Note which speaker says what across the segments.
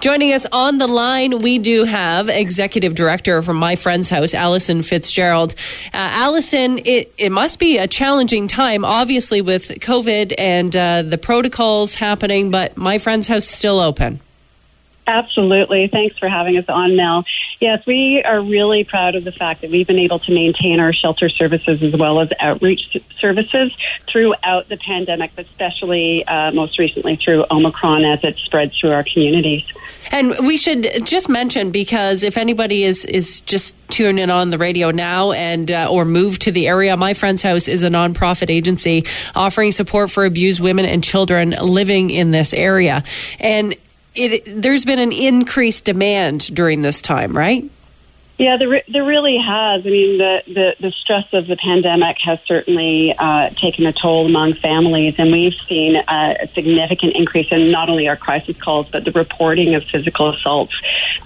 Speaker 1: Joining us on the line, we do have Executive Director from My Friend's House, Alison Fitzgerald. Uh, Alison, it, it must be a challenging time, obviously, with COVID and uh, the protocols happening, but My Friend's House is still open.
Speaker 2: Absolutely. Thanks for having us on, Mel. Yes, we are really proud of the fact that we've been able to maintain our shelter services as well as outreach services throughout the pandemic, but especially uh, most recently through Omicron as it spread through our communities.
Speaker 1: And we should just mention because if anybody is is just tuning in on the radio now and uh, or move to the area, my friend's house is a nonprofit agency offering support for abused women and children living in this area, and it, there's been an increased demand during this time, right?
Speaker 2: Yeah, there, there really has. I mean, the, the, the stress of the pandemic has certainly uh, taken a toll among families, and we've seen a significant increase in not only our crisis calls, but the reporting of physical assaults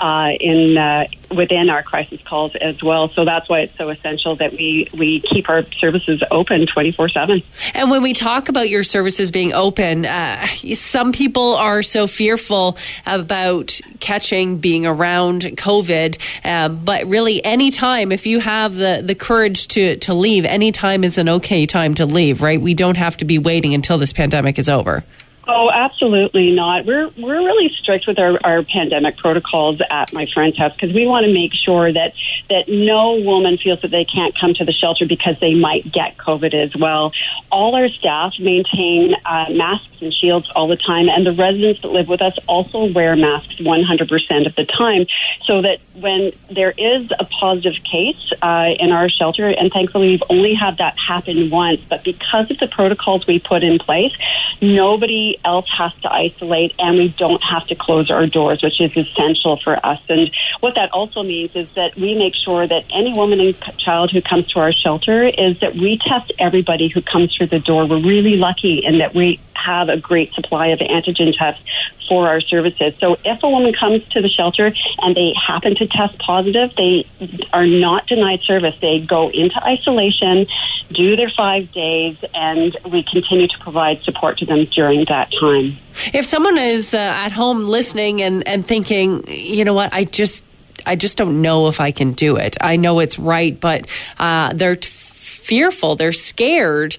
Speaker 2: uh, in uh, within our crisis calls as well. So that's why it's so essential that we, we keep our services open 24 7.
Speaker 1: And when we talk about your services being open, uh, some people are so fearful about catching, being around COVID. Uh, but really, any time, if you have the, the courage to, to leave, any time is an okay time to leave, right? We don't have to be waiting until this pandemic is over.
Speaker 2: Oh, absolutely not. We're we're really strict with our, our pandemic protocols at my friend's house because we want to make sure that that no woman feels that they can't come to the shelter because they might get COVID as well. All our staff maintain uh, masks and shields all the time, and the residents that live with us also wear masks 100% of the time, so that when there is a positive case uh, in our shelter, and thankfully we've only had that happen once, but because of the protocols we put in place, nobody else has to isolate and we don't have to close our doors, which is essential for us. And what that also means is that we make sure that any woman and child who comes to our shelter is that we test everybody who comes through the door. We're really lucky in that we have a great supply of antigen tests for our services. So if a woman comes to the shelter and they happen to test positive, they are not denied service. They go into isolation, do their five days, and we continue to provide support to them during that time.
Speaker 1: If someone is uh, at home listening and, and thinking, you know what, I just I just don't know if I can do it. I know it's right, but uh, they're t- fearful, they're scared.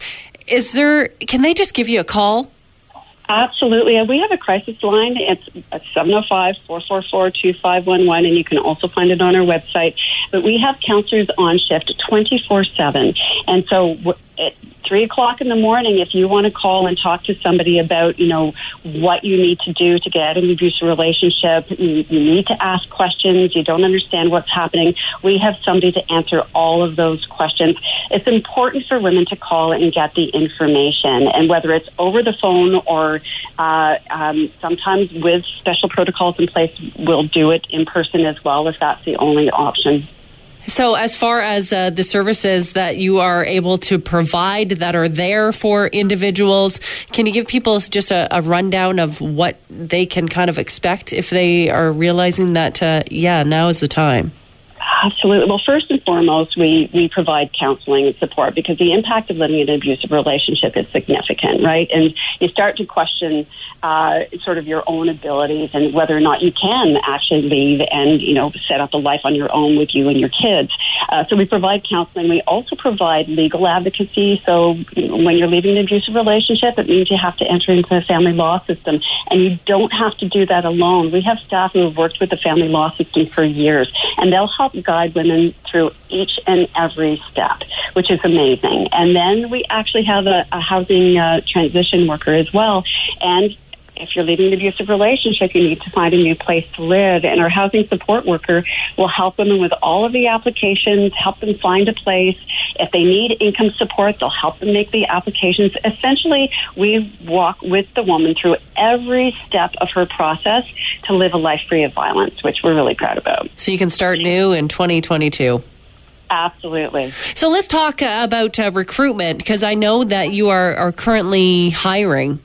Speaker 1: Is there? Can they just give you a call?
Speaker 2: Absolutely. We have a crisis line. It's 705 444 2511, and you can also find it on our website. But we have counselors on shift 24 7. And so at three o'clock in the morning, if you want to call and talk to somebody about, you know, what you need to do to get out of an abusive relationship, you, you need to ask questions. You don't understand what's happening. We have somebody to answer all of those questions. It's important for women to call and get the information, and whether it's over the phone or uh, um, sometimes with special protocols in place, we'll do it in person as well if that's the only option.
Speaker 1: So, as far as uh, the services that you are able to provide that are there for individuals, can you give people just a, a rundown of what they can kind of expect if they are realizing that, uh, yeah, now is the time?
Speaker 2: Absolutely. Well, first and foremost, we, we provide counseling and support because the impact of living in an abusive relationship is significant, right? And you start to question uh, sort of your own abilities and whether or not you can actually leave and, you know, set up a life on your own with you and your kids. Uh, so we provide counseling. We also provide legal advocacy. So when you're leaving an abusive relationship, it means you have to enter into the family law system. And you don't have to do that alone. We have staff who have worked with the family law system for years, and they'll help guide women through each and every step, which is amazing. And then we actually have a, a housing uh, transition worker as well. And if you're leaving an abusive relationship, you need to find a new place to live. And our housing support worker will help women with all of the applications, help them find a place. If they need income support, they'll help them make the applications. Essentially, we walk with the woman through every step of her process to live a life free of violence, which we're really proud about.
Speaker 1: So you can start new in 2022.
Speaker 2: Absolutely.
Speaker 1: So let's talk about uh, recruitment because I know that you are, are currently hiring.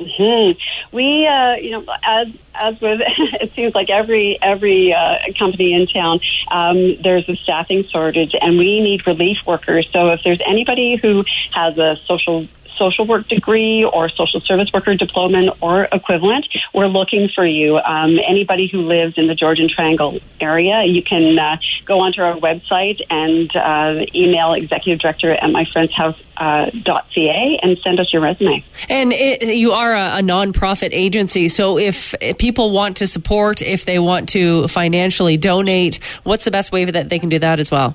Speaker 2: Mm-hmm. We, uh, you know, as as with it seems like every every uh, company in town, um, there's a staffing shortage, and we need relief workers. So if there's anybody who has a social social work degree or social service worker diploma or equivalent, we're looking for you. Um, anybody who lives in the Georgian Triangle area, you can uh, go onto our website and uh, email executive director at myfriendshouse.ca uh, and send us your resume.
Speaker 1: And it, you are a, a nonprofit agency, so if, if people want to support, if they want to financially donate, what's the best way that they can do that as well?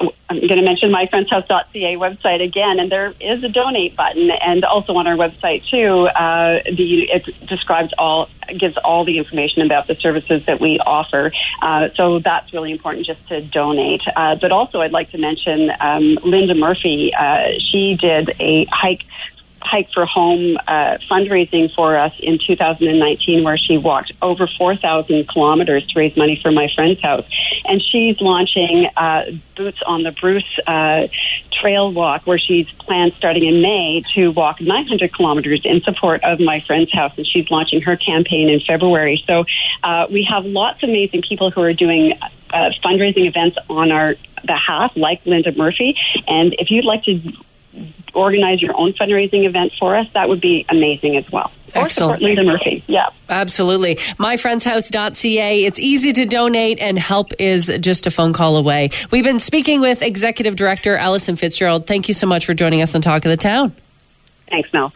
Speaker 2: I'm going to mention myfriendshouse.ca website again, and there is a donate button, and also on our website too. Uh, the it describes all, gives all the information about the services that we offer. Uh, so that's really important, just to donate. Uh, but also, I'd like to mention um, Linda Murphy. Uh, she did a hike Hike for Home uh, fundraising for us in 2019, where she walked over 4,000 kilometers to raise money for my friend's house. And she's launching uh, Boots on the Bruce uh, trail walk, where she's planned starting in May to walk 900 kilometers in support of my friend's house. And she's launching her campaign in February. So uh, we have lots of amazing people who are doing uh, fundraising events on our behalf, like Linda Murphy. And if you'd like to organize your own fundraising event for us, that would be amazing as well. Or Excellent. Linda Murphy. Yeah.
Speaker 1: Absolutely. MyFriendsHouse.ca. It's easy to donate and help is just a phone call away. We've been speaking with Executive Director Alison Fitzgerald. Thank you so much for joining us on Talk of the Town.
Speaker 2: Thanks, Mel.